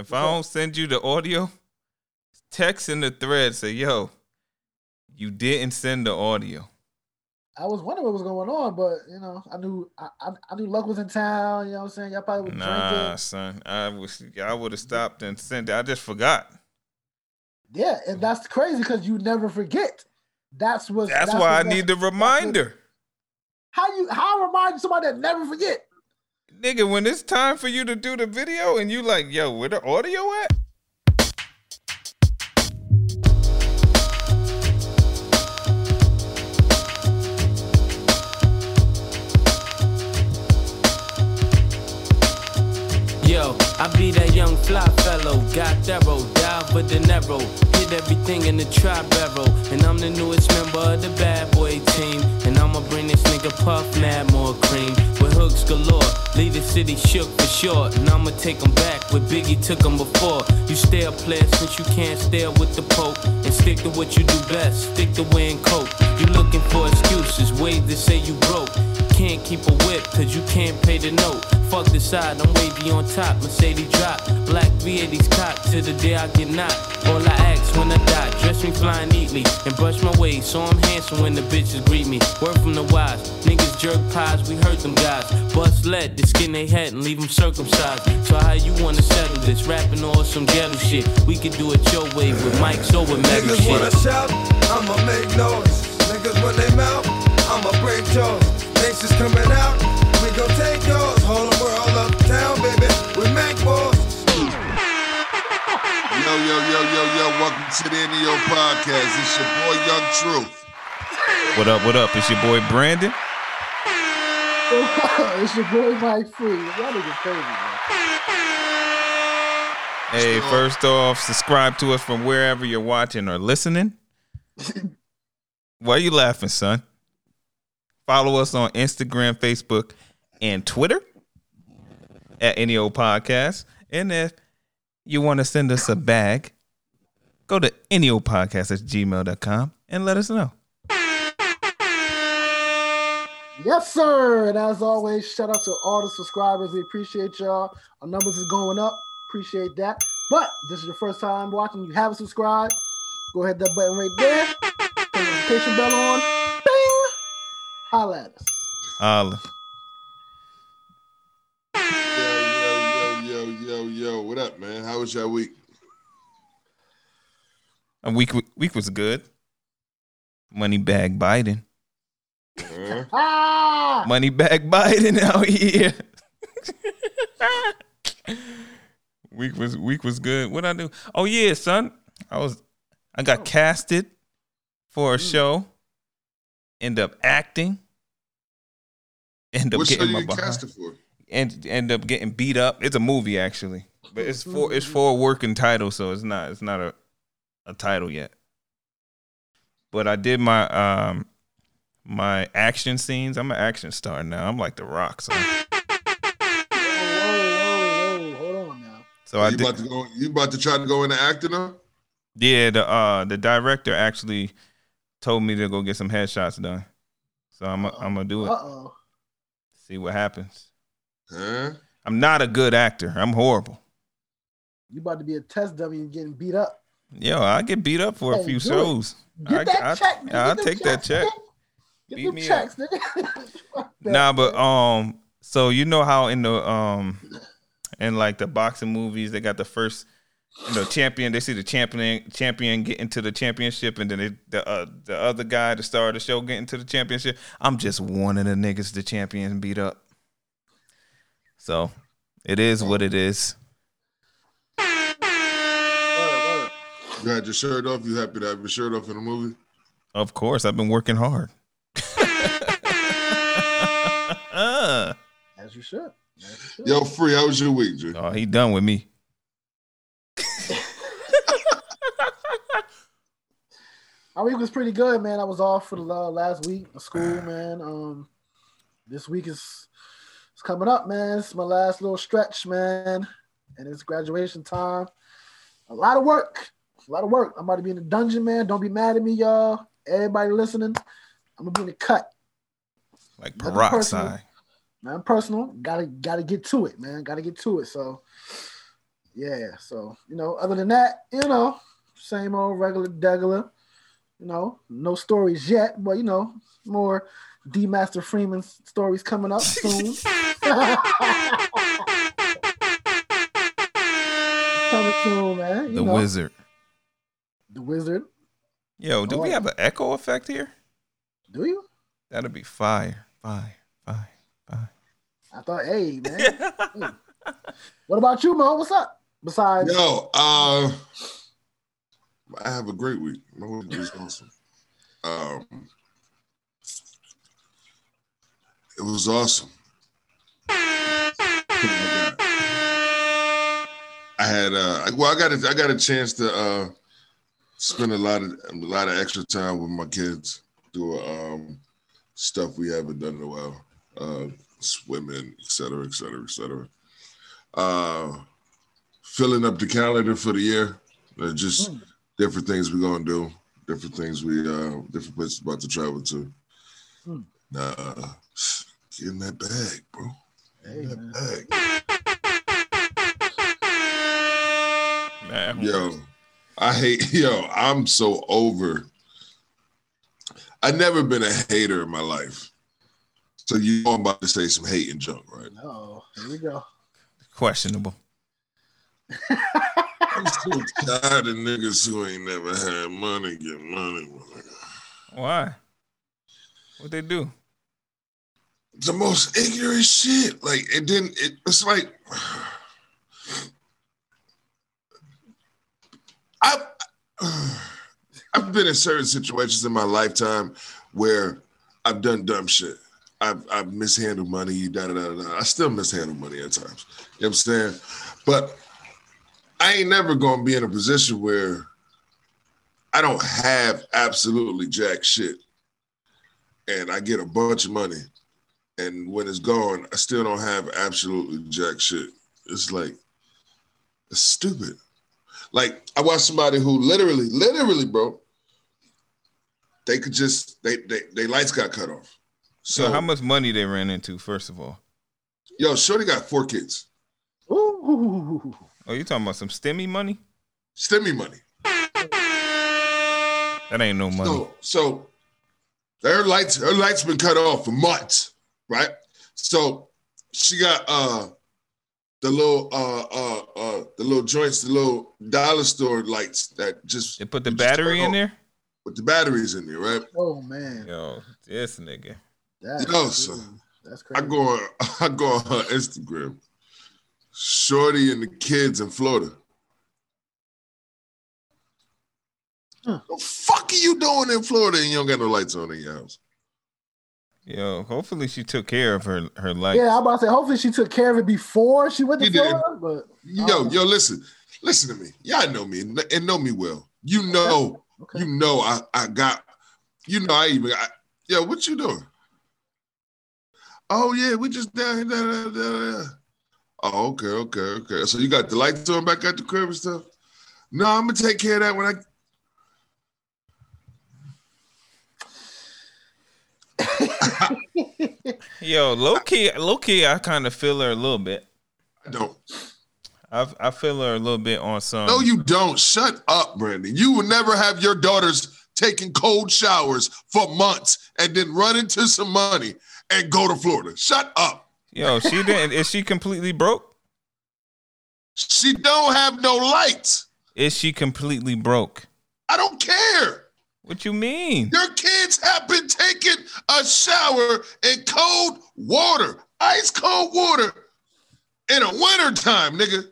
If I don't send you the audio, text in the thread say, "Yo, you didn't send the audio." I was wondering what was going on, but you know, I knew I, I, I knew Luck was in town. You know what I'm saying? Y'all probably was Nah, drinking. son. I was I would have stopped and sent it. I just forgot. Yeah, and that's crazy because you never forget. That's what. That's, why I need the reminder. How you how remind somebody that never forget? Nigga, when it's time for you to do the video and you like, yo, where the audio at? I be that young fly fellow, got thorough, dial for De Niro, hit everything in the trap barrel, and I'm the newest member of the bad boy team, and I'ma bring this nigga Puff mad more cream, with hooks galore, leave the city shook for sure, and I'ma take take 'em back where Biggie took took 'em before. You stay a player since you can't stare with the Pope, and stick to what you do best, stick to wearing coat. You looking for excuses, ways to say you broke. Can't keep a whip, cause you can't pay the note. Fuck the side, I'm wavy on top, Mercedes drop. Black V80's cocked to the day I get knocked. All I ask when I die, dress me fly neatly and brush my way, so I'm handsome when the bitches greet me. Word from the wise, niggas jerk pies, we hurt them guys. Bust lead to skin they had and leave them circumcised. So how you wanna settle this? Rapping all some ghetto shit? We could do it your way with mics or with metal Niggas wanna shout, I'ma make noise. Niggas when they mouth, I'ma break jaws. Nations coming out, we gon' take yours. Whole world uptown, baby, we make balls. Yo, yo, yo, yo, yo, welcome to the NEO podcast. It's your boy Young Truth. What up, what up? It's your boy Brandon. it's your boy Mike Free. Y'all niggas crazy, man. Hey, first off, subscribe to us from wherever you're watching or listening. Why are you laughing, son? Follow us on Instagram, Facebook, and Twitter at NEO Podcast. And if you want to send us a bag, go to NEOPodcast at gmail.com and let us know. Yes, sir. And as always, shout out to all the subscribers. We appreciate y'all. Our numbers is going up. Appreciate that. But this is your first time watching. You haven't subscribed. Go ahead that button right there. Turn the notification bell on. Bing. Holla at us. Holla. Yo, yo, yo, yo, yo, yo. What up, man? How was your week? A week week was good. Money bag Biden. Huh? Ah. Money bag Biden out here. week was week was good. What I do? Oh yeah, son. I was I got casted for a show. End up acting. End up What getting my behind. And end up getting beat up. It's a movie actually, but it's for it's for a working title, so it's not it's not a a title yet. But I did my um my action scenes. I'm an action star now. I'm like the Rock. So, so I you did. about to go? You about to try to go into acting now? Yeah, the uh the director actually told me to go get some headshots done. So I'm I'm gonna do Uh it. oh. See what happens. Huh? I'm not a good actor. I'm horrible. You about to be a test dummy and getting beat up. Yo, I get beat up for a few shows. Get I, that I, check. nigga. I'll Get them take that check. nigga. Get Beat me checks, nigga. Fuck that, Nah, but um, so you know how in the um, in like the boxing movies, they got the first, you know, champion. They see the champion champion get into the championship, and then they, the uh, the other guy, the star of the show, get into the championship. I'm just one of the niggas the champion beat up. So it is what it is. Word, word. You had your shirt off. You happy to have your shirt off in the movie? Of course, I've been working hard. As you should. As you should. Yo, free. How was your week, Jay? oh, he done with me. Our week was pretty good, man. I was off for the la- last week of school, man. Um, this week is it's coming up, man. It's my last little stretch, man, and it's graduation time. A lot of work, a lot of work. I'm about to be in the dungeon, man. Don't be mad at me, y'all. Everybody listening, I'm gonna be in the cut. Like peroxide. Man, personal. Gotta gotta get to it, man. Gotta get to it. So Yeah, so you know, other than that, you know, same old regular degular. You know, no stories yet, but you know, more D Master Freeman stories coming up soon. coming soon, man. You The know, wizard. the wizard. Yo, do we Oh. have an echo effect here? Do you? That'd be fire, fire, fire, fire. I thought, hey, man. Hey. What about you, Mo? What's up? Besides, Yo, uh, I have a great week. My week was awesome. Um, it was awesome. I had uh, well, I got a, I got a chance to uh, spend a lot of a lot of extra time with my kids, do um, stuff we haven't done in a while, uh, swimming, et cetera, et cetera, et cetera. Uh, filling up the calendar for the year. Uh, just Mm. Different things we're gonna do, different things we uh different places about to travel to. Mm. Uh get in that bag, bro. Get in that man. bag. Man, Yo, I hate yo, I'm so over. I've never been a hater in my life. So you know I'm about to say some hating junk, right? No, here we go. questionable. I'm so tired of niggas who ain't never had money get money. Why? What they do? the most ignorant shit. Like it didn't. It, it's like I've I've been in certain situations in my lifetime where I've done dumb shit. I've I've mishandled money. Da da da da. I still mishandle money at times. You know what I'm saying? But I ain't never gonna be in a position where I don't have absolutely jack shit, and I get a bunch of money and when it's gone, I still don't have absolutely jack shit. It's like it's stupid. Like I watched somebody who literally, literally, bro, they could just they they they lights got cut off. So, So how much money they ran into? First of all, yo, Shorty got four kids. Ooh. Oh, you talking about some stimmy money? Stimmy money. That ain't no money. So so her lights, her lights been cut off for months, right? So she got uh the little uh uh uh the little joints, the little dollar store lights that just They put the battery in there. with the batteries in there, right? Oh man, Yo, this nigga. that's Yo, crazy. son. that's I go on I go on her Instagram. Shorty and the kids in Florida. Huh. The fuck are you doing in Florida and you don't got no lights on in your house? Yo, hopefully she took care of her her life. yeah, I'm about to say. Hopefully, she took care of it before she went to She did. Florida. But Yo, Oh. yo, listen, listen to me. Y'all know me and and know me well. You know, okay. you know, I I got, you know, I even, I, yo, what you doing? Oh yeah, we just down here. Oh, okay, okay, okay. So you got the lights on back at the crib and stuff. No, I'm gonna take care of that when I. Yo, low key, low key, I kind of feel her a little bit. I don't. I I feel her a little bit on some. No, you don't. Shut up, Brandon. You will never have your daughters taking cold showers for months and then run into some money and go to Florida. Shut up. Yo, she didn't. Is she completely broke? She don't have no lights. Is she completely broke? I don't care. What you mean? Your kids have been taking a shower in cold water, ice cold water in a winter time, nigga.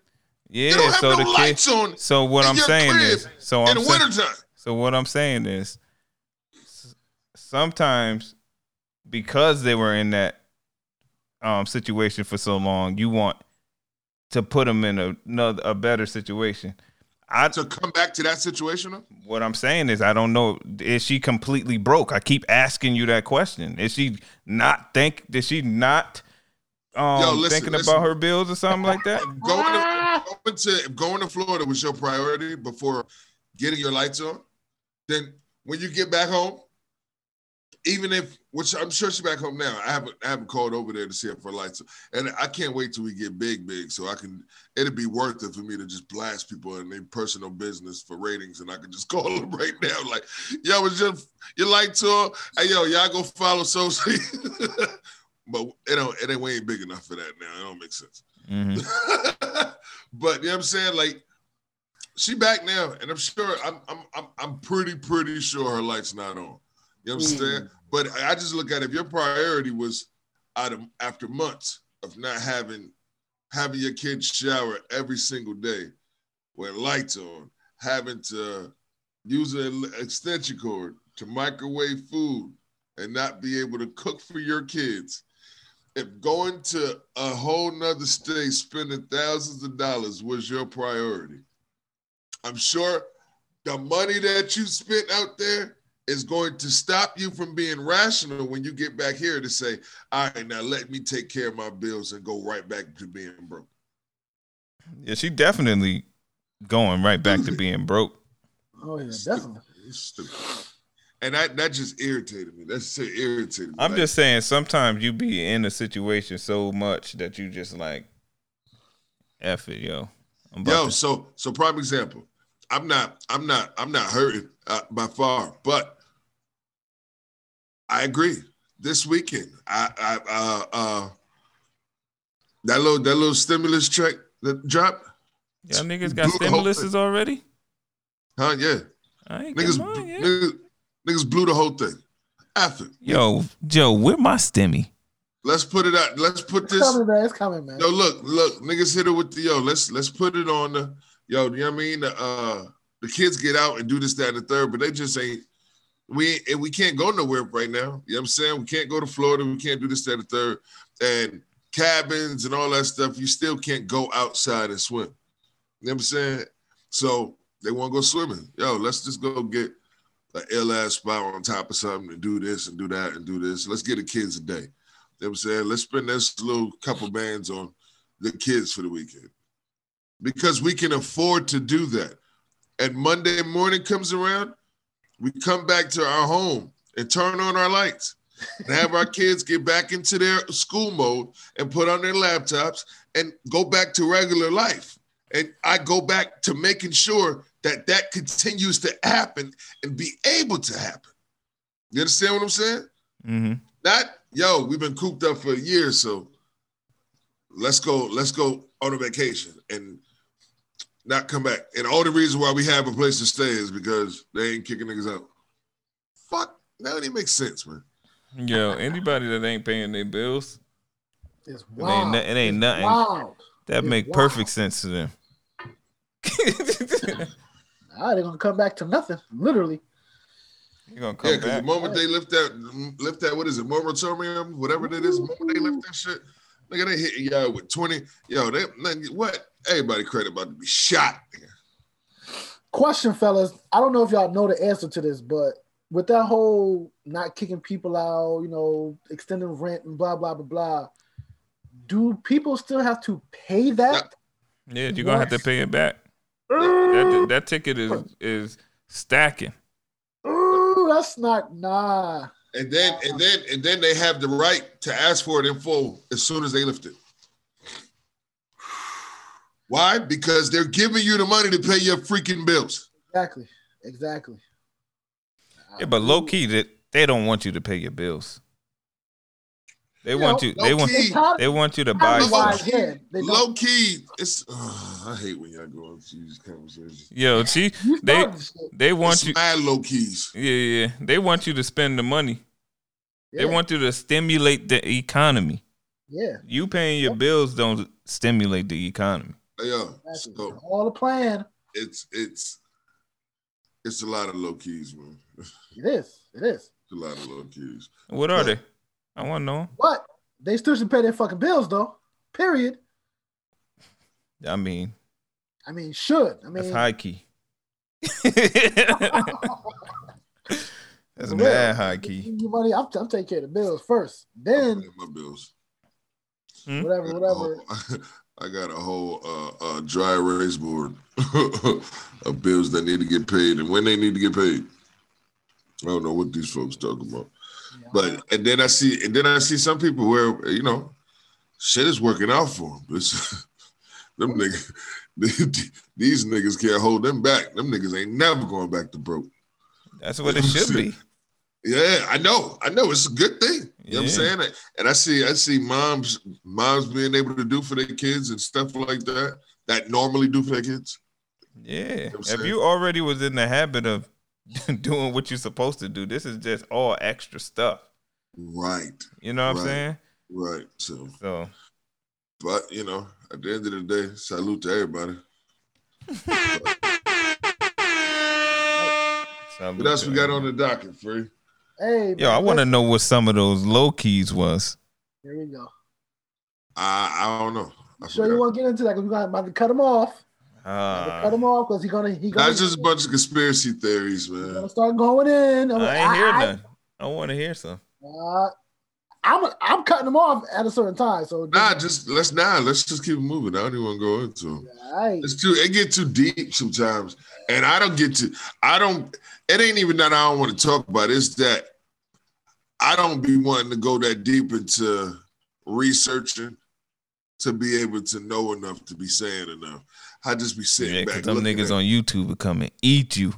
Yeah. you don't have So no the kid. on So what I'm saying is, so in I'm the winter time. so what I'm saying is, sometimes because they were in that um situation for so long, you want to put them in a another a better situation. I To come back to that situation, though? what I'm saying is I don't know. Is she completely broke? I keep asking you that question. Is she not think? Did she not um Yo, listen, thinking listen. about her bills or something like that? going to, going to going to Florida was your priority before getting your lights on, then when you get back home, even if which I'm sure she's back home now. I haven't I haven't called over there to see if her lights. And I can't wait till we get big, big, so I can. It'd be worth it for me to just blast people in their personal business for ratings, and I can just call them right now, like, yo, it's just your light tour. Hey, yo, y'all go follow so. but it don't. It ain't we ain't big enough for that now. It don't make sense. Mhm. but you know what I'm saying, like. She back now, and I'm sure I'm I'm I'm, I'm pretty pretty sure her light's not on. You know what I'm saying? But I I just look at it, if your priority was out of after months of not having having your kids shower every single day with lights on, having to use an extension cord to microwave food and not be able to cook for your kids. If going to a whole nother state spending thousands of dollars was your priority, I'm sure the money that you spent out there is going to stop you from being rational when you get back here to say, all right, now let me take care of my bills and go right back to being broke. Yeah, she definitely going right back to being broke. Oh yeah, definitely. It's stupid. And that, that just irritated me. That's so irritated me. I'm Like, just saying, sometimes you be in a situation so much that you just like, F it, yo. I'm Yo, to- so so prime example. I'm not I'm not I'm not hurting uh, by far, but I agree. This weekend, I I uh uh that little that little stimulus check that dropped, y'all niggas got blew stimuluses already? huh? Yeah, I ain't niggas getting mine yet. niggas, niggas blew the whole thing. After Yo, Joe, where my stimmy? let's put it out. Let's put It's this. coming, man. It's coming, man. Yo, look, look, niggas hit it with the yo. Let's let's put it on the yo. You know what I mean? The, uh, the kids get out and do this, that, and the third, but they just ain't. We we can't go nowhere right now. You know what I'm saying? We can't go to Florida. We can't do this, that, and third, and cabins and all that stuff. You still can't go outside and swim. You know what I'm saying? So they want to go swimming. Yo, let's just go get an ill ass spot on top of something and do this and do that and do this. Let's get the kids a day. You know what I'm saying? Let's spend this little couple bands on the kids for the weekend. Because we can afford to do that. And Monday morning comes around, we come back to our home and turn on our lights and have our kids get back into their school mode and put on their laptops and go back to regular life. And I go back to making sure that that continues to happen and be able to happen. You understand what I'm saying? Mm-hmm. Not yo, we've been cooped up for a year, so let's go, let's go on a vacation and not come back. And all the reason why we have a place to stay is because they ain't kicking niggas out. Fuck, that don't even make sense, man. Yo, anybody that ain't paying their bills, It's it ain't, wild. it ain't nothing. Wow. That It's make wild. perfect sense to them. All right, they're gonna come back to nothing. Literally. you gonna come Yeah, come because the moment they lift that, lift that, what is it, moratorium, whatever that is, the moment they lift that shit, nigga, they hitting y'all with 20. Yo, they, what? Everybody credit about to be shot. Question, fellas. I don't know if y'all know the answer to this, but with that whole not kicking people out, you know, extending rent and blah blah blah blah, do people still have to pay that? Yeah, you're gonna have to pay it back. Ooh, That, that ticket is is stacking. ooh, that's not nah. And then and then and then they have the right to ask for it in full as soon as they lift it. Why? Because they're giving you the money to pay your freaking bills. Exactly. Exactly. Yeah, but low key that they don't want you to pay your bills. They You want know, you. They want. low-key. They They want you to buy. tired of why they Low key, it's ugh, I hate when y'all go into these conversations. Yo, see, You they started this shit. they want It's you. mad low keys. Yeah, yeah. They want you to spend the money. They want you to stimulate the economy. yeah. You paying your bills don't stimulate the economy. Yeah, Exactly. so All the plan. it's it's it's a lot of low keys, man. It's It is. It is. a lot of low keys. What are they? I want to know. What? they still should pay their fucking bills though. Period. I mean, I mean, should. I that's mean, high key. that's For mad real. high key. Give you money. I'm, I'm taking care of the bills first. Then Pay my bills. Hmm? whatever, whatever. I got a whole uh, uh, dry erase board of bills that need to get paid and when they need to get paid. I don't know what these folks talking about. But and then I see and then I see some people where you know shit is working out for them. It's, them niggas, these niggas can't hold them back. Them niggas ain't never going back to broke. That's what it should be. Yeah, I know. I know it's a good thing. You know what I'm saying? And I see I see moms moms being able to do for their kids and stuff like that that normally do for their kids. Yeah. You know if you already was in the habit of doing what you're supposed to do, this is just all extra stuff. Right. You know what right. I'm saying? Right. So so but you know, at the end of the day, salute to everybody. what else we got on the docket, Free? Hey, yo, I want to know what some of those low keys was. Here we go. I I don't know. I sure you want to get into that because we're about to cut him off. Uh, cut him off because he's gonna he gonna. That's just a bunch of conspiracy theories, man. Gonna start going in. I'm I ain't hear none. I want to hear some. Uh, I'm I'm cutting them off at a certain time. So nah, just let's nah, let's just keep moving. I don't even want to go into it. Right. It's too it get too deep sometimes, and I don't get to. I don't. It ain't even that I don't want to talk about. It's that I don't be wanting to go that deep into researching to be able to know enough to be saying enough. I just be sitting yeah, back. Some niggas on YouTube would come and eat you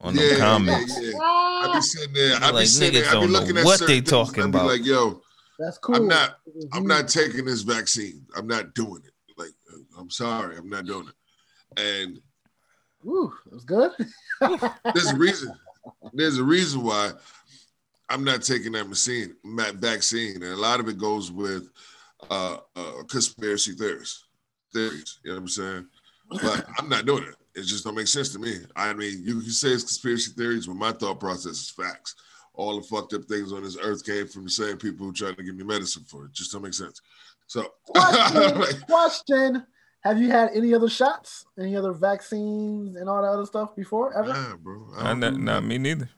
on yeah, the comments. Yeah, yeah. I be sitting there. I be like, sitting there. I be looking at what they talking about. like, yo, that's cool. I'm not. I'm not taking this vaccine. I'm not doing it. Like, I'm sorry, I'm not doing it. And Ooh, that's good. there's a reason. There's a reason why I'm not taking that vaccine. Vaccine, and a lot of it goes with uh, uh, conspiracy theories. Theories. You know what I'm saying? But I'm not doing it. It just don't make sense to me. I mean, you can say it's conspiracy theories, but my thought process is facts. All the fucked up things on this earth came from the same people who tried to give me medicine for it. Just don't make sense. So, question, question. Have you had any other shots, any other vaccines, and all that other stuff before ever? Nah, bro. I not, not me neither.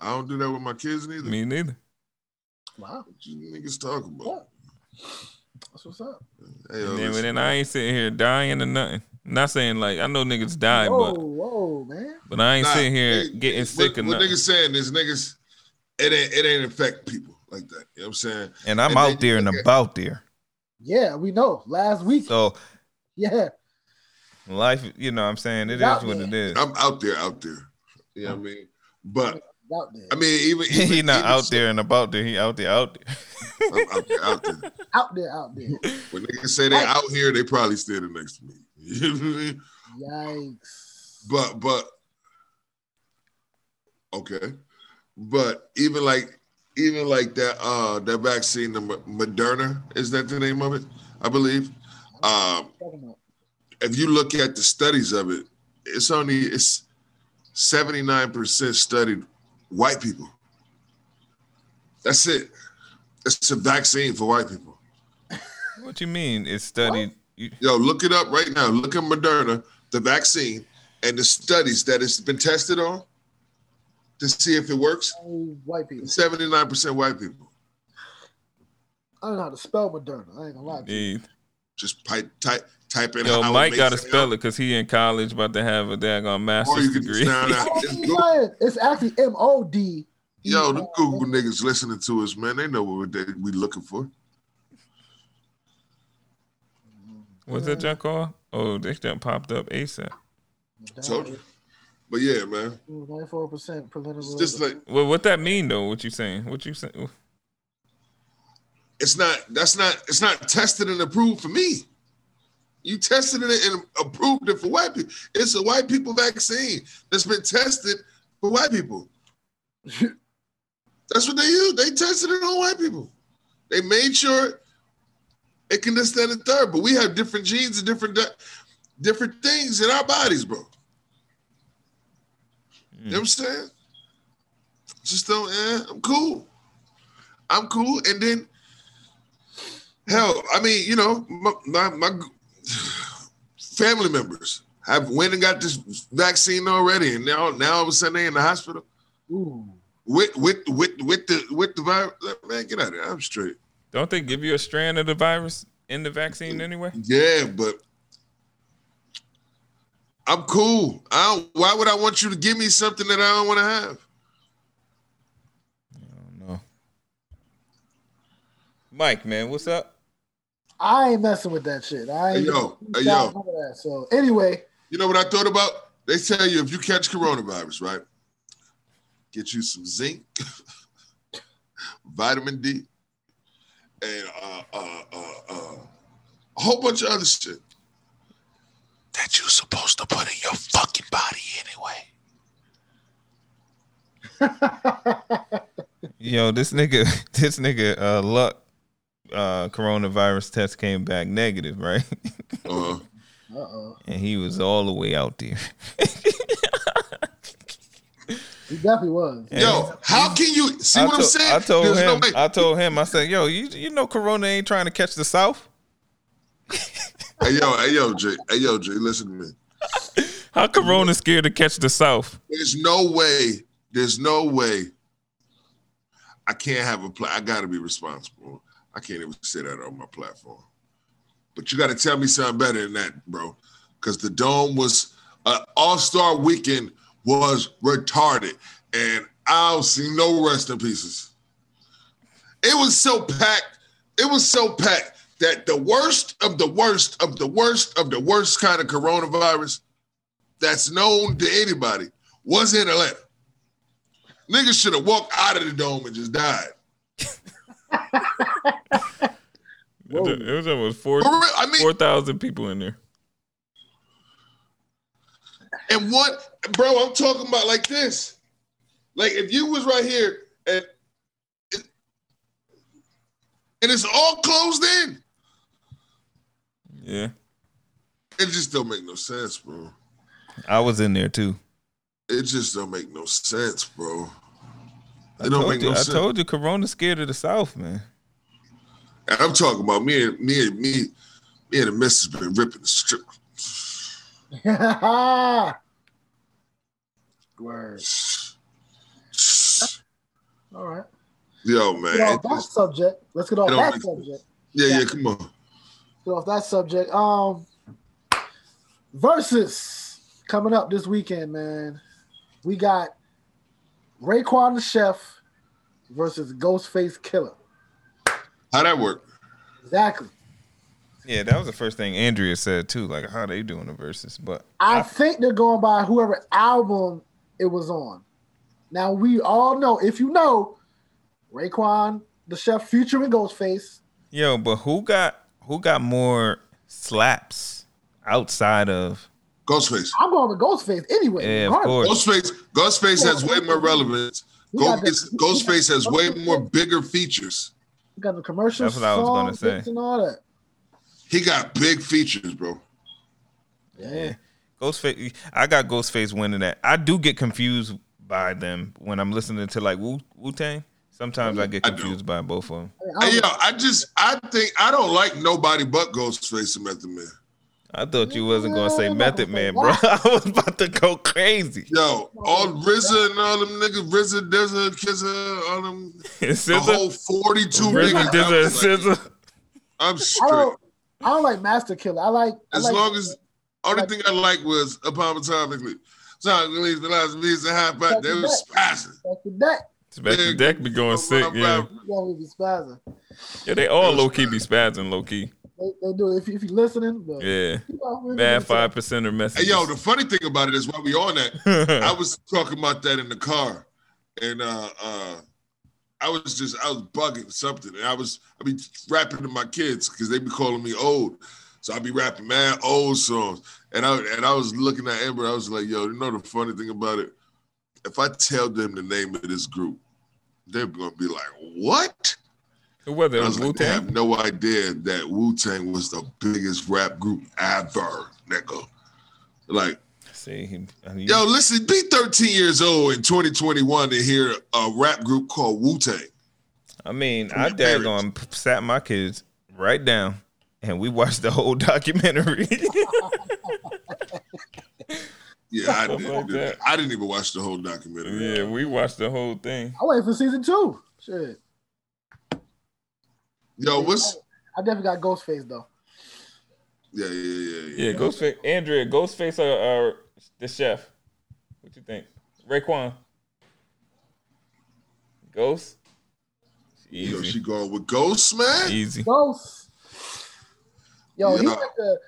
I don't do that with my kids neither. Me neither. Wow. What you niggas talking about? Yeah. That's what's up. Hey, and then, then I ain't sitting here dying or nothing. Not saying like I know niggas die, whoa, but whoa, man. But I ain't nah, sitting here getting what, sick or What niggas saying is niggas, it ain't it ain't affect people like that. You know what I'm saying? And I'm and out there and about there. Yeah, we know. Last week. So yeah. Life, you know what I'm saying? It is what there. it is. I'm out there, out there. You know what I mean? But out there. I mean, even, even he not even out there and about there. He out there, out there. I'm out there, out there, out there, out there. When they say they out here, they probably standing next to me. You know what I mean? Yikes. But but okay, but even like even like that uh that vaccine, the Moderna, is that the name of it? I believe. Um, if you look at the studies of it, it's only it's 79% studied white people. That's it. It's a vaccine for white people. What do you mean? It's studied. You- Yo, look it up right now. Look at Moderna, the vaccine, and the studies that it's been tested on to see if it works. White people. 79% white people. I don't know how to spell Moderna. I ain't gonna lie to you. Just type, type, type in. Yo, Mike got to spell it because he in college about to have a daggone master's degree. it's actually M O D. Yo, the Google niggas listening to us, man, they know what they, we looking for. What's that junk called? Oh, they just popped up ASAP. Told you. But yeah, man. Ninety-four percent It's just like well, what that mean though? What you saying? What you saying? It's not. That's not. It's not tested and approved for me. You tested it and approved it for white people. It's a white people vaccine that's been tested for white people. that's what they use. They tested it on white people. They made sure it can this, that, and third. But we have different genes and different different things in our bodies, bro. Mm. You know what I'm saying? Just don't, eh, I'm cool. I'm cool. And then, hell, I mean, you know, my, my, my family members have went and got this vaccine already, and now now all of a sudden they in the hospital. Ooh. With with with with the with the virus, man, get out of here. I'm straight. Don't they give you a strand of the virus in the vaccine mm. anyway? Yeah, but I'm cool. I don't, why would I want you to give me something that I don't want to have? I don't know. Mike, man, what's up? I ain't messing with that shit. I ain't Hey, yo, hey, yo. that. So anyway, You know what I thought about? They tell you if you catch coronavirus, right? Get you some zinc, vitamin D, and uh, uh, uh, uh, a whole bunch of other shit that you're supposed to put in your fucking body anyway. Yo, this nigga, this nigga, uh, luck, uh, coronavirus test came back negative, right? Uh, uh oh, and he was all the way out there. he definitely was. yo, how can you see I what I'm saying? I told There's no him. way. I told him. I said, "Yo, you you know, Corona ain't trying to catch the South. Hey yo, hey yo, Jay, hey yo, Jay, listen to me. How Corona scared to catch the South? There's no way. There's no way. I can't have a pla I got to be responsible. I can't even say that on my platform. But you got to tell me something better than that, bro. Because the dome was uh, All Star Weekend was retarded, and I don't see no rest in pieces. It was so packed. It was so packed that the worst of the worst of the worst of the worst kind of coronavirus that's known to anybody was in Atlanta. Niggas should have walked out of the dome and just died. Whoa. It was almost four I mean, four thousand people in there. and what, bro? I'm talking about like this. Like if you was right here and and it's all closed in, Yeah, it just don't make no sense, bro. I was in there too. It just don't make no sense, bro. I don't told make you. no I sense. told you, Corona scared of the South, man. And I'm talking about me and me and me, me and the missus been ripping the strip. Word. All right. Yo, man. Get off that just- subject. Let's get off that make- subject. yeah, yeah, come on. Get off that subject. Um, versus coming up this weekend, man. We got Raekwon the Chef versus Ghostface Killah. How that work? Exactly. Yeah, that was the first thing Andrea said too. Like, how they doing the verses? But I think they're going by whoever album it was on. Now we all know, if you know, Raekwon the Chef featuring Ghostface. yo, but who got who got more slaps outside of? Ghostface. I'm going with Ghostface anyway. Yeah, of course. Ghostface. Ghostface has way more relevance. We the- Ghostface, Ghostface has way more bigger features. You got the commercials, That's what I was gonna songs, say. and all that. He got big features, bro. Yeah, Ghostface. I got Ghostface winning that. I do get confused by them when I'm listening to like Wu Wu Tang. Sometimes I get I confused by both of them. I Hey, yo, I just, I think, I don't like nobody but Ghostface and Method Man. I thought you wasn't gonna say Method Man, bro. I was about to go crazy. Yo, all RZA and all them niggas, RZA, Dizza, Kizza, all them, the whole 42 RZA, niggas. I SZA, like, I'm I straight. don't, I don't like Masta Killa. I like I As like, long as, only thing I like was Upon Atomically. So, release the last piece of half back. They was spazzing. That's the deck. Sebastian Yeah, Deck be going sick. Yeah, bad. You gonna be spazzing. yeah. They all low key be spazzing, low key. They, they do it if, you, if you're listening. But Yeah, you know, bad five percent Hey, messages. yo, the funny thing about it is while we on that, I was talking about that in the car, and uh, uh, I was just I was bugging something, and I was I be rapping to my kids because they be calling me old, so I be rapping mad old songs, and I and I was looking at Amber, I was like, yo, you know the funny thing about it, if I tell them the name of this group, they're gonna be like, what? Whether it I was was Wu like, they have no idea that Wu Tang was the biggest rap group ever, nigga. Like. See, I mean, uh, Yo, listen, be 13 years old in 2021 to hear a rap group called Wu Tang. I mean, I your parents. daggone sat my kids right down and we watched the whole documentary. Yeah, I didn't. like. I didn't even watch the whole documentary. yeah, we watched the whole thing. I wait for season two. Shit. Yo, what's? I definitely got Ghostface though. Yeah, yeah, yeah, yeah. Yeah, Ghostface, Andrea, Ghostface, or, or the chef. What you think, Raekwon? Ghost. Yo, she going with Ghost, man. Easy. Ghost. Yo, he's like the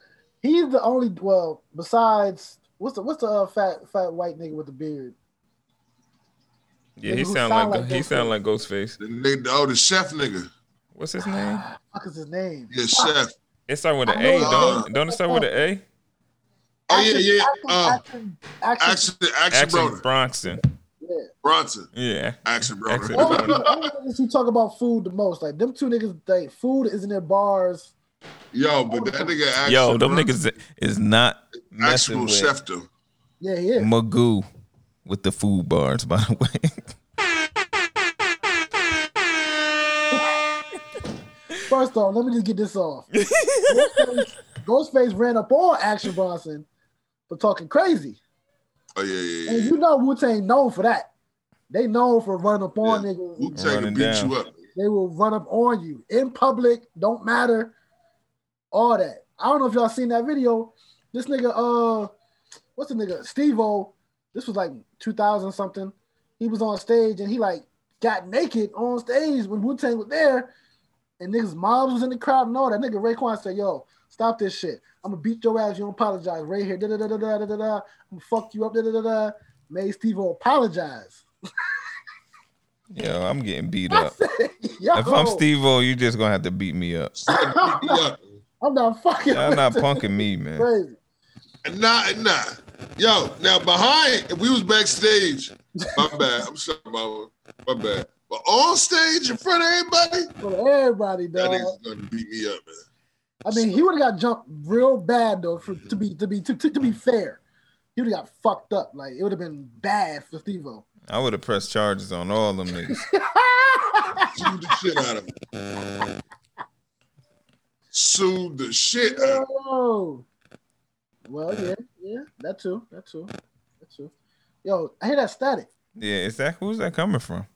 he's the only well besides what's the what's the uh, fat fat white nigga with the beard? Yeah, he Nigga who sound sound like, like he sound Ghostface. like Ghostface. The nigga, oh, the chef nigga. What's his name? Fuck is his name? Yeah, chef. It start with an A. Don't don't it start with an A? Oh yeah, yeah. Action, Uh, action, action, action, action, Action. Bronson. yeah. Bronson. Yeah. Action, brother. Action. Only niggas who talk about food the most. Like them two niggas, like food is in their bars. Yo, but that nigga action. Yo, them brother, niggas is not messing Actual with chef though. Yeah, yeah. Magoo with the food bars, by the way. First off, let me just get this off. Ghostface, Ghostface ran up on Action Bronson for talking crazy. Oh yeah, yeah, And yeah. you know Wu Tang known for that. They known for running up on Yeah. niggas. Wu Tang beat down. you up. They will run up on you in public. Don't matter. All that. I don't know if y'all seen that video. This nigga, uh, what's the nigga? Steve O. This was like 2000 something. He was on stage and he like got naked on stage when Wu Tang was there. And niggas' moms was in the crowd and all that. Nigga Raekwon said, Yo, stop this shit. I'm gonna beat your ass. You don't apologize right here. Da da da da da da da. da. I'm gonna fuck you up. Da da da da. Made Steve apologize. Yo, I'm getting beat up. Yo, If I'm Steve O, you just gonna have to beat me up. Beat me up. I'm not fucking. Y'all not punking me, man. Crazy. Nah, nah. Yo, now behind, if we was backstage, my bad. I'm sorry, mama. My bad. But on stage in front of everybody, For everybody, that dog. nigga's gonna beat me up, man. I mean, he would have got jumped real bad though. For to be to be to, to, to be fair, he would have got fucked up. Like it would have been bad for Steve-O. I would have pressed charges on all them niggas. Sue the shit out of him. Sue the shit out of him. Well, yeah, yeah, that too, that too, that too. Yo, I hear that static. Yeah, is that who's that coming from?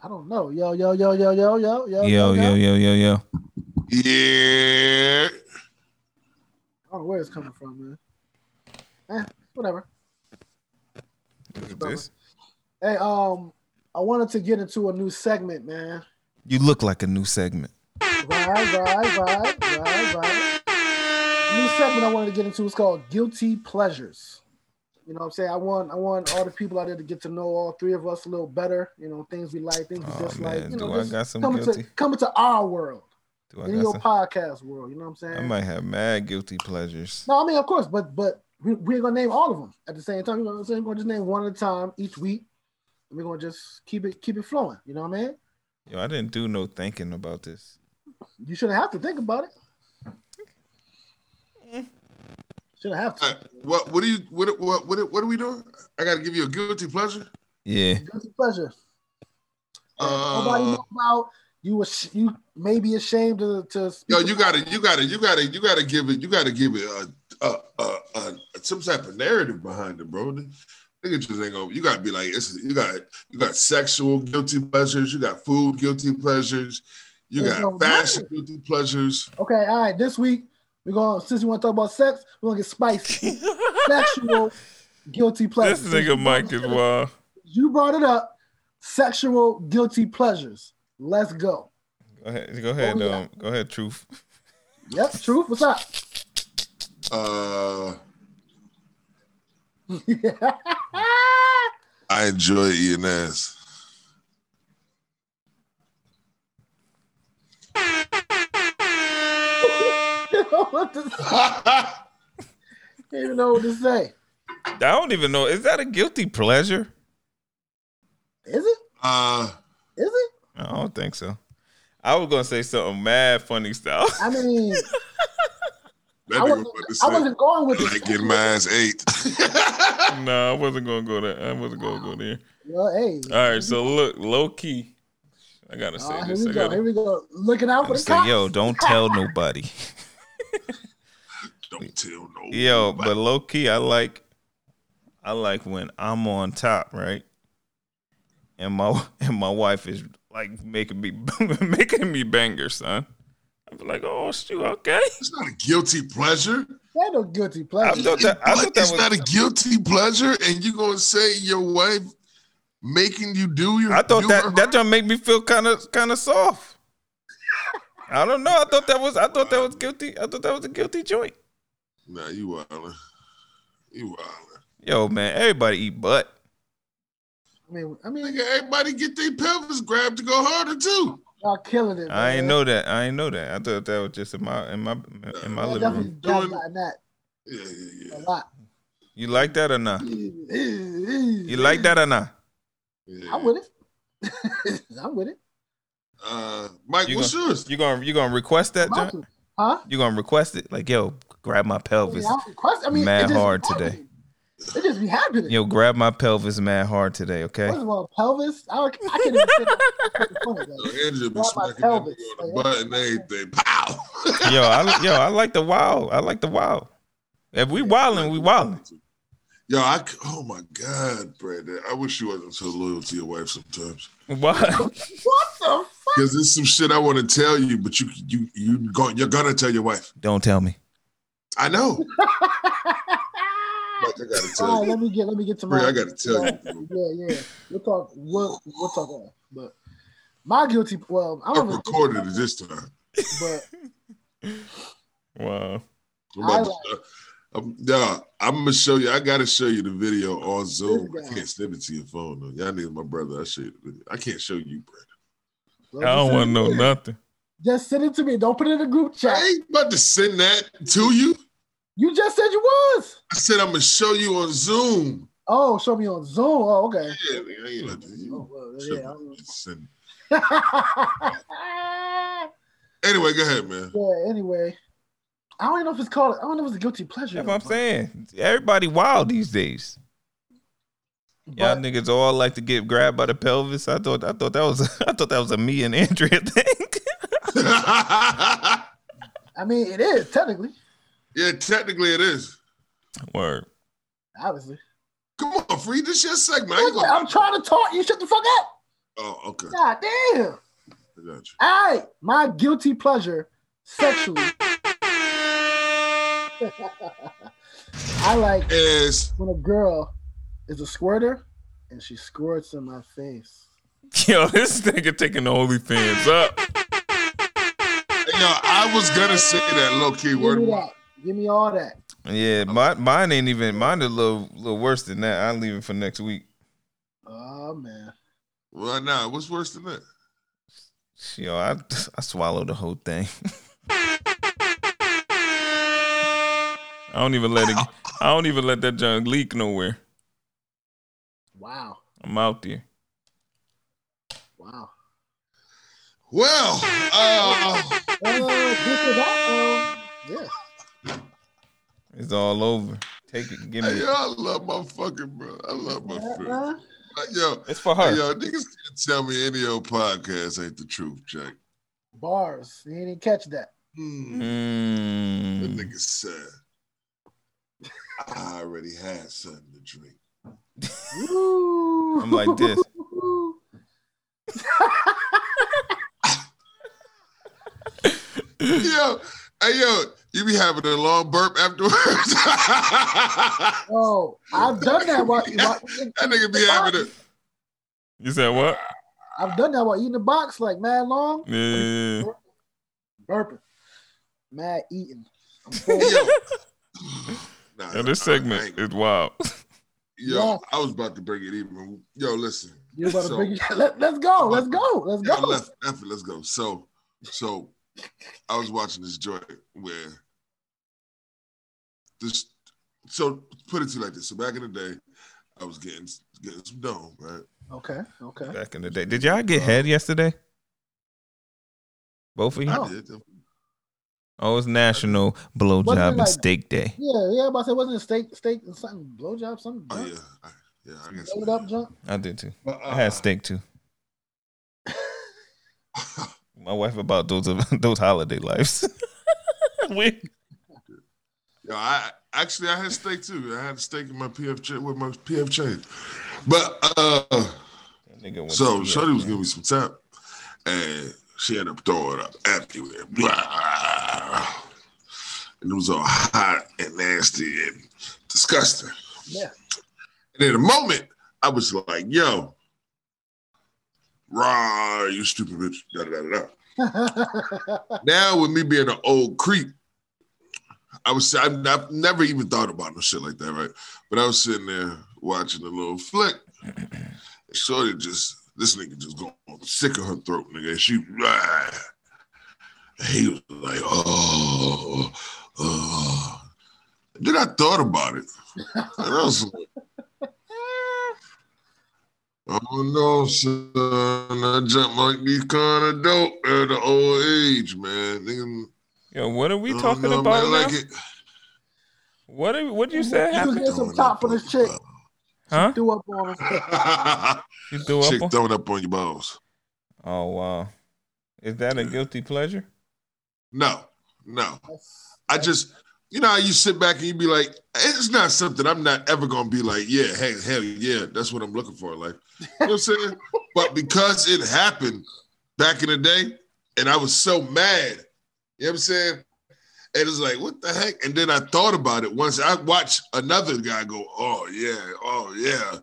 I don't know. Yo, yo, yo, yo, yo, yo, yo, Yo, yo, yo, yo, yo. Yeah. I don't know where it's coming from, man. Eh, whatever. Look at this. Hey, um, I wanted to get into a new segment, man. You look like a new segment. Right, right, right, right, right. New segment I wanted to get into is called Guilty Pleasures. You know what I'm saying? I want I want all the people out there to get to know all three of us a little better. You know, things we like, things we Oh dislike. man, You know, do I got some coming guilty? to coming to our world, Do I in got your some? podcast world. You know what I'm saying? I might have mad guilty pleasures. No, I mean, of course, but but we, we're gonna name all of them at the same time. We're gonna, we're gonna just name one at a time each week. And we're gonna just keep it keep it flowing. You know what I mean? Yo, I didn't do no thinking about this. You shouldn't have to think about it. Mm. Shouldn't have to. All right, What what do you what what what what are we doing? I gotta give you a guilty pleasure. Yeah. Guilty pleasure. Nobody Uh, know about you. Was you may be ashamed to to. speak yo, you gotta you gotta you gotta you gotta give it you gotta give it a, a, a, a some type of narrative behind it, bro. Nigga just ain't gonna. You gotta be like, it's, you got you got sexual guilty pleasures, you got food guilty pleasures, you There's got no fashion matter. guilty pleasures. Okay, all right. This week we're going. to Since you want to talk about sex, we're gonna get spicy. Sexual guilty pleasures. This nigga Mike is wild. You brought it up. Sexual guilty pleasures. Let's go. Go ahead. Go ahead. Oh. Um, go ahead. Truth. Yep. Truth. What's up? Uh, I enjoy eating ass. What to say? I don't even know what to say. I don't even know. Is that a guilty pleasure? Is it? uh, Is it? I don't think so. I was gonna say something mad funny style. I mean, I wasn't, about I wasn't going with I the like getting my ass ate. no, I wasn't gonna go there. I wasn't gonna go there. Well, hey. All right, so look, low key. I gotta say here this. we I go. gotta, Here we go. Looking out I for the say, cops. yo, don't tell nobody. Don't tell no. Yo, but low key, I like, I like when I'm on top, right? And my and my wife is like making me making me banger, son. I'm like, oh shoot, okay. it's not a guilty pleasure. Ain't no guilty I pleasure. thought that I What? thought that it's was not a guilty pleasure, and you gonna say your wife making you do your. I thought do that her- that just make me feel kind of kind of soft. I don't know. I thought that was I thought that was guilty. I thought that was a guilty joint. Nah, you wildin'. You wildin'. Yo, man, everybody eat butt. I mean, I mean, Nigga, everybody get their pelvis grabbed to go harder too. y'all killing it. I ain't know that. I ain't know that. I thought that was just in my in my in my Y'all living room. got Doing- that Yeah, yeah, yeah. a lot. You like that or not? You You like that or not? yeah. I'm with it. I'm with it. Uh, Mike, You what's yours? You gonna you gonna request that, John? Huh? You gonna request it? Like, yo, grab my I mean, pelvis. I, don't request, I mean, mad hard be today. It just be happening. Yo, grab my pelvis mad hard today, okay? First of all, pelvis. I, don't- I can't even say. Funny, Yo. Andrew be Grab my smacking pelvis. nigga on the Like, butt and everything. Pow! Yo, I yo, I like the wild. I like the wild. If we wilding, we wilding. Yo, I c- oh my god, Brandon. I wish you wasn't so loyal to your wife sometimes. What? What the fuck? Because there's some shit I want to tell you, but you you you go, you're gonna tell your wife. Don't tell me. I know. Mike, I gotta tell All right, you. let me get let me get to Bree, my. I gotta tell you. Yeah, yeah. We'll talk. We'll, we'll talk on. But my guilty. Well, I I don't know. recorded it this time. But Wow. I'm about I to- I'm, yeah, I'm gonna show you. I gotta show you the video on Zoom. I can't send it to your phone though. Y'all need my brother. I show you the video. I can't show you, Brandon. I don't want to know nothing. Just send it to me. Don't put it in the group chat. I ain't about to send that to you. You just said you was. I said I'm gonna show you on Zoom. Oh, show me on Zoom. Oh, okay. Yeah, I ain't like that. Oh, You well, should yeah. Send- yeah. Anyway, go ahead, man. Yeah. Anyway, I don't even know if it's called. I don't know if it's a guilty pleasure. That's what I'm saying. Everybody wild these days. Y'all But- niggas all like to get grabbed by the pelvis. I thought I thought that was I thought that was a me and Andrea thing. I mean, it is technically, yeah, technically it is. Word. obviously. Come on, free this your segment. I ain't gonna- I'm trying to talk. You shut the fuck up. Oh, okay. God damn. I got you. All right, my guilty pleasure sexually. I like Is when a girl is a squirter and she squirts in my face. Yo, this nigga taking the OnlyFans up. yo, I was gonna say that low key Give word. me that. Give me all that. Yeah, my, mine ain't even mine a little little worse than that. I'll leave it for next week. Oh man. Well, nah, what's worse than that? Yo, I I swallowed the whole thing. I don't even let it. I don't even let that junk leak nowhere. Wow. I'm out there. Wow. Well, uh, Uh, this or that, um, yeah. It's all over. Take it. Give me. hey, It. yo, I love my fucking bro. I love my friend. Uh, Yo, It's for hey, her. yo, niggas can't tell me any old podcast ain't the truth, Jack. bars. You didn't catch that. That Mm. nigga said, I already had something to drink. Ooh. I'm like this. yo, hey, yo, you be having a long burp afterwards? Oh, I've done that while, while that nigga be having it. You said what? I've done that while eating the box like mad long, Yeah. burping, mad eating. I'm. Yo. Nah, Yo, this I- I segment is wild. Yo, Yeah. I was about to bring it even. Yo, listen. You about to bring it? Let, let's go. Let's go. Let's go. let's, F let's go. So, so I was watching this joint where this. So put it to you like this. So back in the day, I was getting getting some dome, right? Okay. Okay. Back in the day, did y'all get uh, head yesterday? Both of you? No. I did. Oh, it's National Wasn't Blowjob it and like- Steak Day. Yeah. Yeah. But I said, wasn't it steak, steak, and something, blowjob, something? Oh yeah, I, yeah. I guess. Made up junk. I did too. But, I had uh, steak too. My wife about those those holiday lives. we, Yo, I actually I had steak too. I had steak in my PF cha- with my PF Chang's. But uh nigga so to Shorty was giving me some tap and she ended up throwing up everywhere. Blah. And it was all hot and nasty and disgusting. Yeah. And in a moment, I was like, yo, rah, you stupid bitch, da da da da. Now with me being an old creep, I was I've, I've never even thought about no shit like that, right? But I was sitting there watching a little flick. And Shorty just this nigga just going sick of her throat, nigga. She rah. And he was like, oh, oh. Then I thought about it. And I was like, Oh no, son. That jump might be kind of dope at the old age, man. Nigga, Yo, what are we I talking know, about man, now? like it. What are, what you say You was happened? getting some top for this chick. Huh? Threw up on him. You threw Chick up on? throwing up on your balls. Oh wow. Is that a guilty pleasure? No, no. I just, you know, how you sit back and you be like, it's not something I'm not ever gonna be like, yeah, hey, hell yeah, that's what I'm looking for in life. You know what I'm saying? but because it happened back in the day, and I was so mad, you know what I'm saying? And it's like, what the heck? And then I thought about it once I watched another guy go, oh yeah, oh yeah.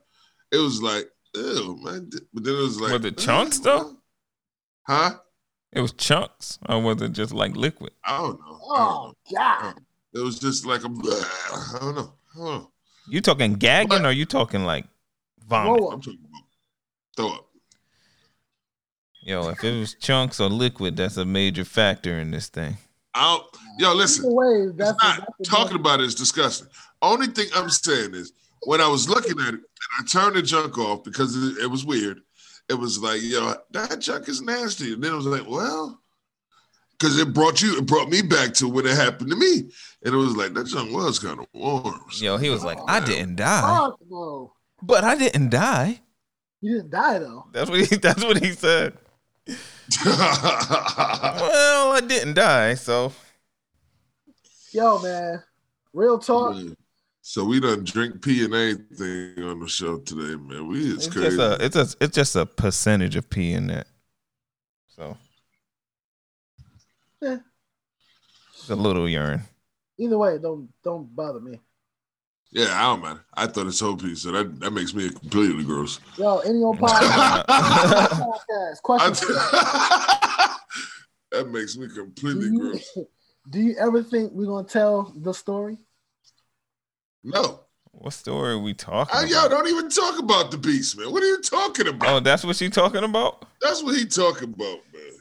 It was like, ew, man. But then it was like, Was it chunks, though? Huh? It was chunks, or was it just like liquid? I don't know. I oh, don't Oh know. God. Uh, it was just like a, I don't know. I don't know. You talking gagging, What? or you talking like vomit? Throw I'm talking about throw up. Yo, if it was chunks or liquid, that's a major factor in this thing. I don't, yo, listen. Either way, It's that's not that's talking about it is disgusting. Only thing I'm saying is when I was looking at it and I turned the junk off because it, it was weird. It was like, yo, that junk is nasty. And then it was like, well, because it brought you, it brought me back to when it happened to me. And it was like, that junk was kind of warm. Yo, he was like, I didn't die, Fuck but I didn't die. You didn't die though. That's what he. That's what he said. Well, I didn't die, so Yo, man. Real talk. So we done drink P and A thing on the show today, man. We is it's crazy. just a it's a it's just a percentage of P in that. So Yeah. it's a little urine. Either way, don't don't bother me. yeah, I don't matter. I thought it's whole piece, so that, that makes me completely gross. Yo, any old podcast. podcast. Question. for you. I- that makes me completely do, gross. do you ever think we're gonna tell the story? No. What story are we talking I, about? yo, don't even talk about the beast, man. What are you talking about? oh, that's what she talking about? That's what he talking about, man.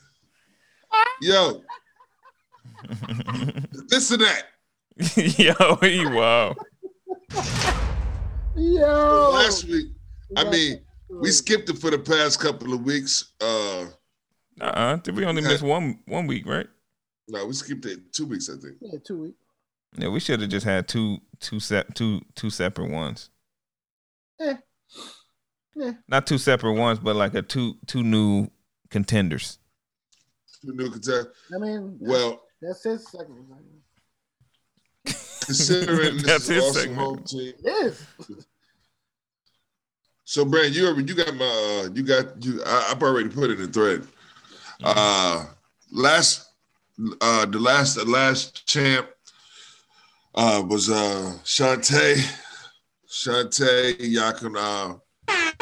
Yo, this and that. Yo, he wow. Yo. Last week, I mean, we skipped it for the past couple of weeks. Uh Uh-uh. Did we only miss one one week, right? no, we skipped it two weeks, I think. Yeah, two weeks. Yeah, we should have just had two two set two two separate ones. Yeah. Yeah. Not two separate ones, but like a two two new contenders. The new contest. I mean, Well, that's his second. considering this is his awesome segment. home team. It is. So, Brand, you already, you got my, uh, you got you. I, I've already put it in the thread. Uh, last, uh, the last, the last champ, uh, was uh Shantae. Shantae, y'all can uh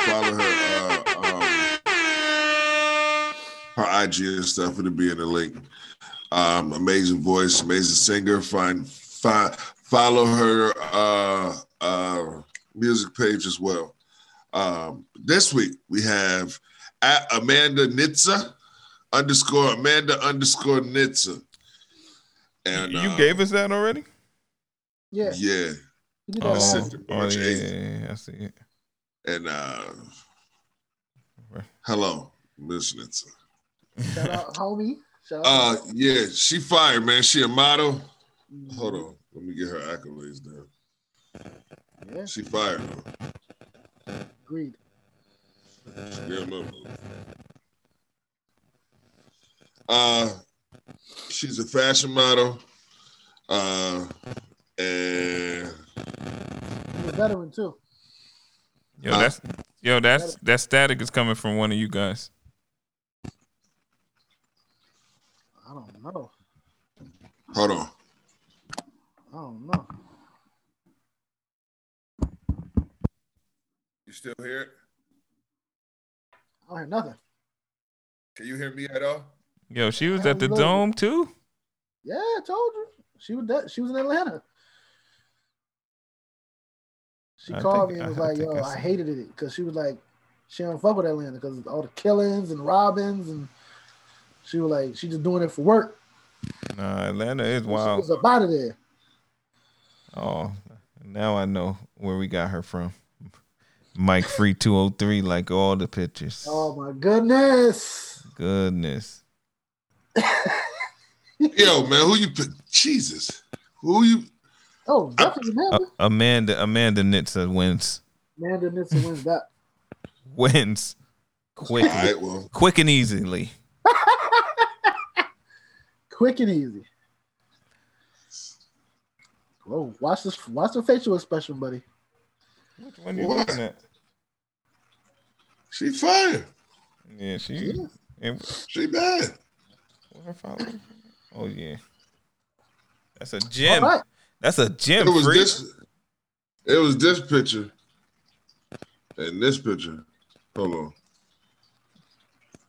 follow her, uh, um, her IG and stuff. It'll be in the link. Um, amazing voice, amazing singer. Find, find, follow her uh, uh, music page as well. Um, this week we have at Amanda Nitza underscore Amanda underscore Nitza. And you uh, gave us that already? Yeah. yeah, You did Oh, that sent last- it oh yeah, 8th. yeah, yeah, I see it. and uh, hello, Miss Nitza. Shout out, homie. Shout Uh, out. yeah, she fired, man. She a model. Hold on, let me get her accolades down. Yeah, She fired. agreed. She got my- Uh, she's a fashion model. Uh, and He's a veteran too. Yo, Uh, that's yo, that's that static is coming from one of you guys. I don't know. hold on. I don't know. You still here? I don't hear nothing. Can you hear me at all? Yo, she was at the dome too. Yeah, I told you. She was that. She was in Atlanta. She I called think- me and was I- I like, think "Yo, I I hated it because she was like, she don't fuck with Atlanta because all the killings and robins and she was like, she just doing it for work. Nah, Atlanta is wild. She was up out of there. Oh, now I know where we got her from. Mike Free 203, like all the pictures. Oh my goodness. Goodness. Yo, man, who you? Jesus. Who you Oh, definitely Uh, Amanda. Amanda Amanda Nitsa wins. Amanda Nitsa wins that. Wins all quickly. right, well, Quick and easily. Quick and easy. Whoa, watch this watch the facial expression, buddy. Which one are you looking at? she fire. Yeah, she. and She bad. what her? Oh yeah. That's a gem. right. That's a gem. It was Free. this. It was this picture. And this picture. Hold on.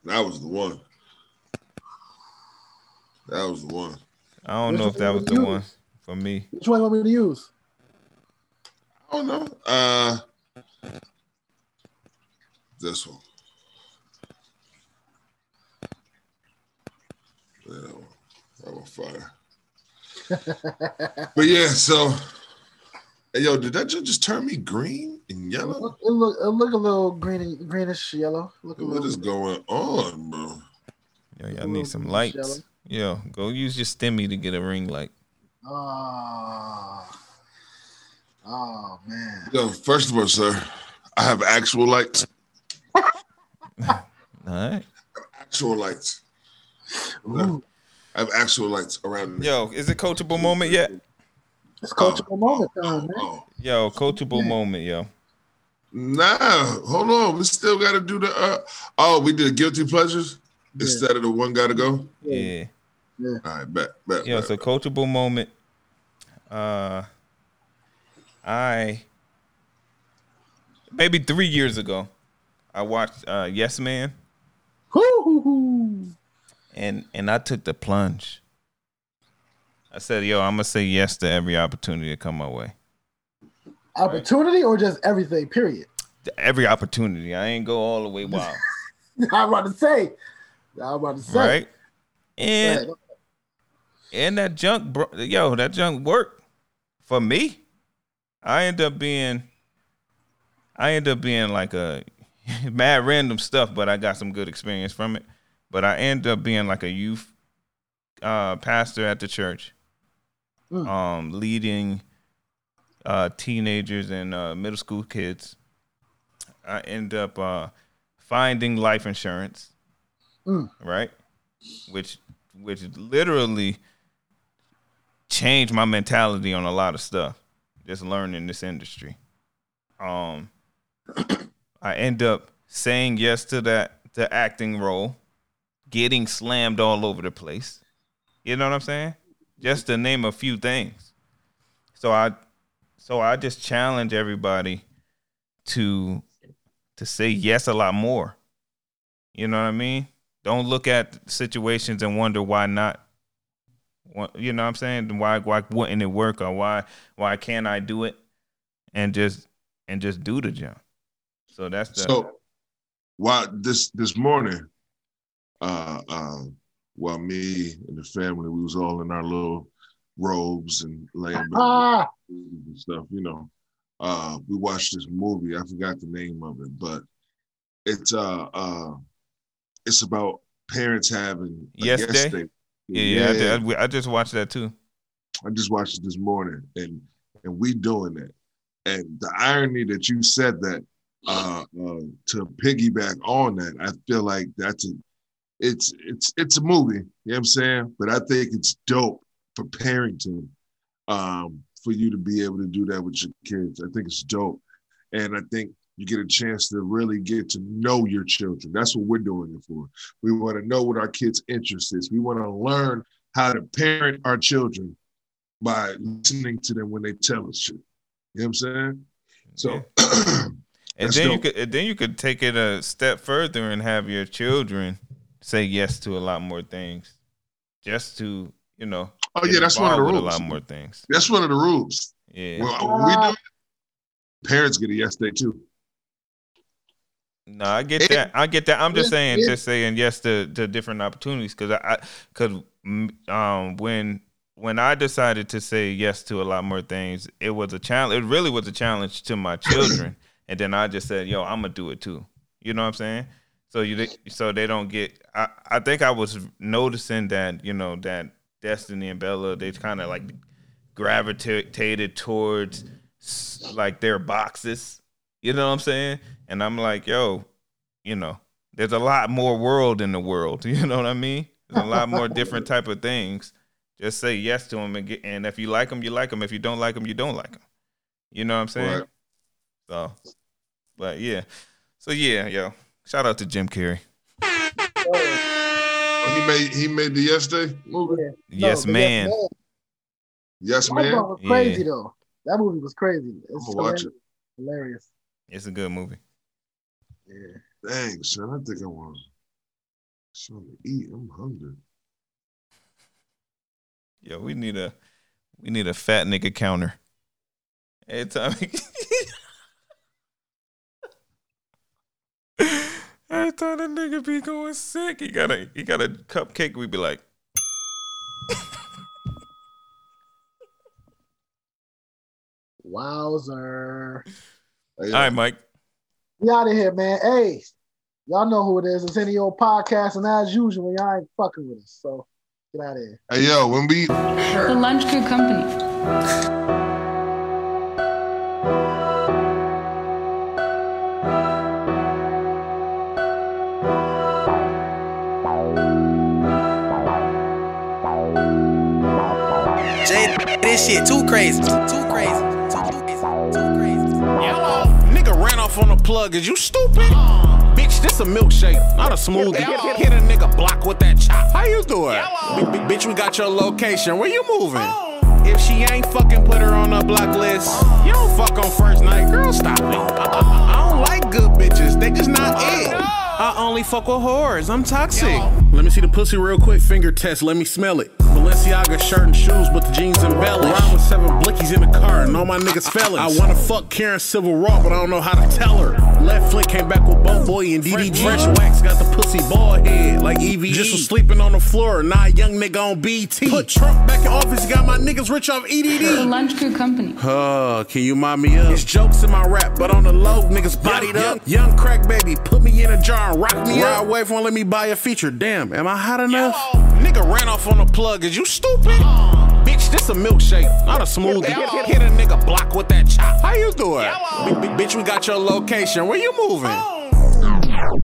That was the one. That was the one. I don't Which know if that was the use? one for me. Which one you want me to use? I don't know. Uh this one. Yeah, that one. That one fire. but yeah, so hey, yo, did that just turn me green and It yellow? look, it look, it look a little green, greenish yellow. Look What little. is going on, bro? Yo, y'all need some greenish lights. Yo, go use your stimmy to get a ring light. Oh, oh man. Yo, first of all, sir, I have actual lights. All right. Actual lights. Ooh, I have actual lights around me. Yo, is it coachable moment yet? it's coachable moment time, man. Oh, Yo, coachable moment, yo. nah, hold on. We still got to do the. Uh, oh, we did guilty pleasures Yeah. instead of the one got to go. Yeah. All right, bet, bet. Yo, bet. so coachable moment. Uh I maybe three years ago, I watched uh Yes Man Hoo, hoo, hoo. And and I took the plunge. I said, yo, I'm gonna say yes to every opportunity to come my way. Opportunity or just everything? Period. Every opportunity. I ain't go all the way wild. I'm about to say. I'm about to say. right? And Right. and that junk, bro, yo, that junk worked for me. I end up being, I end up being like a mad random stuff, but I got some good experience from it. But I end up being like a youth uh, pastor at the church, Mm. um, leading uh, teenagers and uh, middle school kids. I end up uh, finding life insurance, Mm. right? Which which literally changed my mentality on a lot of stuff. Just learning this industry. Um, I end up saying yes to that the acting role, getting slammed all over the place. You know what I'm saying? Just to name a few things. So I so I just challenge everybody to to say yes a lot more. You know what I mean? Don't look at situations and wonder why not. You know what I'm saying? Why why wouldn't it work or why why can't I do it? And just and just do the jump. So that's the So, while this this morning, uh, uh, while me and the family, we was all in our little robes and laying back Ah, and stuff, you know. Uh, we watched this movie. I forgot the name of it, but it's uh uh, it's about parents having a Yes yes Day? yeah, yeah, I, did- I, I just watched that too. I just watched it this morning, and and we doing that. And the irony that you said that uh, uh, to piggyback on that, I feel like that's a it's it's it's a movie. You know what I'm saying? But I think it's dope for parenting um, for you to be able to do that with your kids. I think it's dope, and I think you get a chance to really get to know your children. That's what we're doing it for. We want to know what our kids' interest is. We want to learn how to parent our children by listening to them when they tell us shit. You know what I'm saying? So And That's then you could and then you could take it a step further and have your children say yes to a lot more things, just to you know. Oh yeah, that's one of the involved with rules. A lot more things. That's one of the rules. Yeah. Well, when we do. Parents get a yes day too. No, I get It- that. I get that. I'm just it- saying, it- just saying yes to, to different opportunities because I, because um when when I decided to say yes to a lot more things, it was a challenge. It really was a challenge to my children, and then I just said, "Yo, I'm gonna do it too." You know what I'm saying? So you so they don't get. I I think I was noticing that you know that Destiny and Bella they kind of like gravitated towards like their boxes. You know what I'm saying? And I'm like, yo, you know, there's a lot more world in the world. You know what I mean? There's a lot more different type of things. Just say yes to them and get. And if you like them, you like them. If you don't like them, you don't like them. You know what I'm saying? Right. So, but yeah. So yeah, yo. Shout out to Jim Carrey. Oh, he made he made the yes day movie. Yeah. Yes, but man. Yes, That man. joint was crazy Yeah. though. That movie was crazy. It's I'ma watch hilarious. hilarious. It's a good movie. Yeah. Dang, son, I think I want something to eat. I'm hungry. Yo, we need a we need a fat nigga counter. Every time Every time that nigga be going sick, he got a he got a cupcake. We be like, Wowzer. All right, Mike. We out of here, man. Hey, y'all know who it is. It's any old podcast, and as usual, y'all ain't fucking with us. So get out of here. Hey, yo, when we The Lunch Crew Company. Shit too crazy. Too crazy. Too, too crazy. Too crazy. Yellow. Nigga ran off on the plug. Is you stupid? Bitch, this a milkshake, not a smoothie. Hit, hit a nigga block with that chop. How you doing? B- b- bitch, we got your location. Where you moving? If she ain't fucking put her on the block list, you don't fuck on first night. Girl, stop it. I, I- I don't like good bitches. They just not it. I only fuck with whores. I'm toxic. Let me see the pussy real quick. Finger test. Let me smell it. Balenciaga shirt and shoes, but the jeans embellished. Rhyme with seven blickies in the car, and all my niggas fellas. I wanna fuck Karen Civil Raw, but I don't know how to tell her. Left flick came back with Bo Boy and DDG. Fresh wax got the pussy bald head like EVE. Just was sleeping on the floor, not a young nigga on BT. Put Trump back in office, got my niggas rich off EDD. The Lunch Crew Company. Uh, can you mind me up? It's jokes in my rap, but on the low, niggas bodied up. Young crack baby, put me in a jar and rock me out. Wait for let me buy a feature. Damn, am I hot enough? Nigga ran off on the plug. Is you stupid? Bitch, this a milkshake, not a smoothie. Hit, hit, hit a nigga block with that chop. How you doing? B- b- bitch, we got your location. Where you moving? Oh.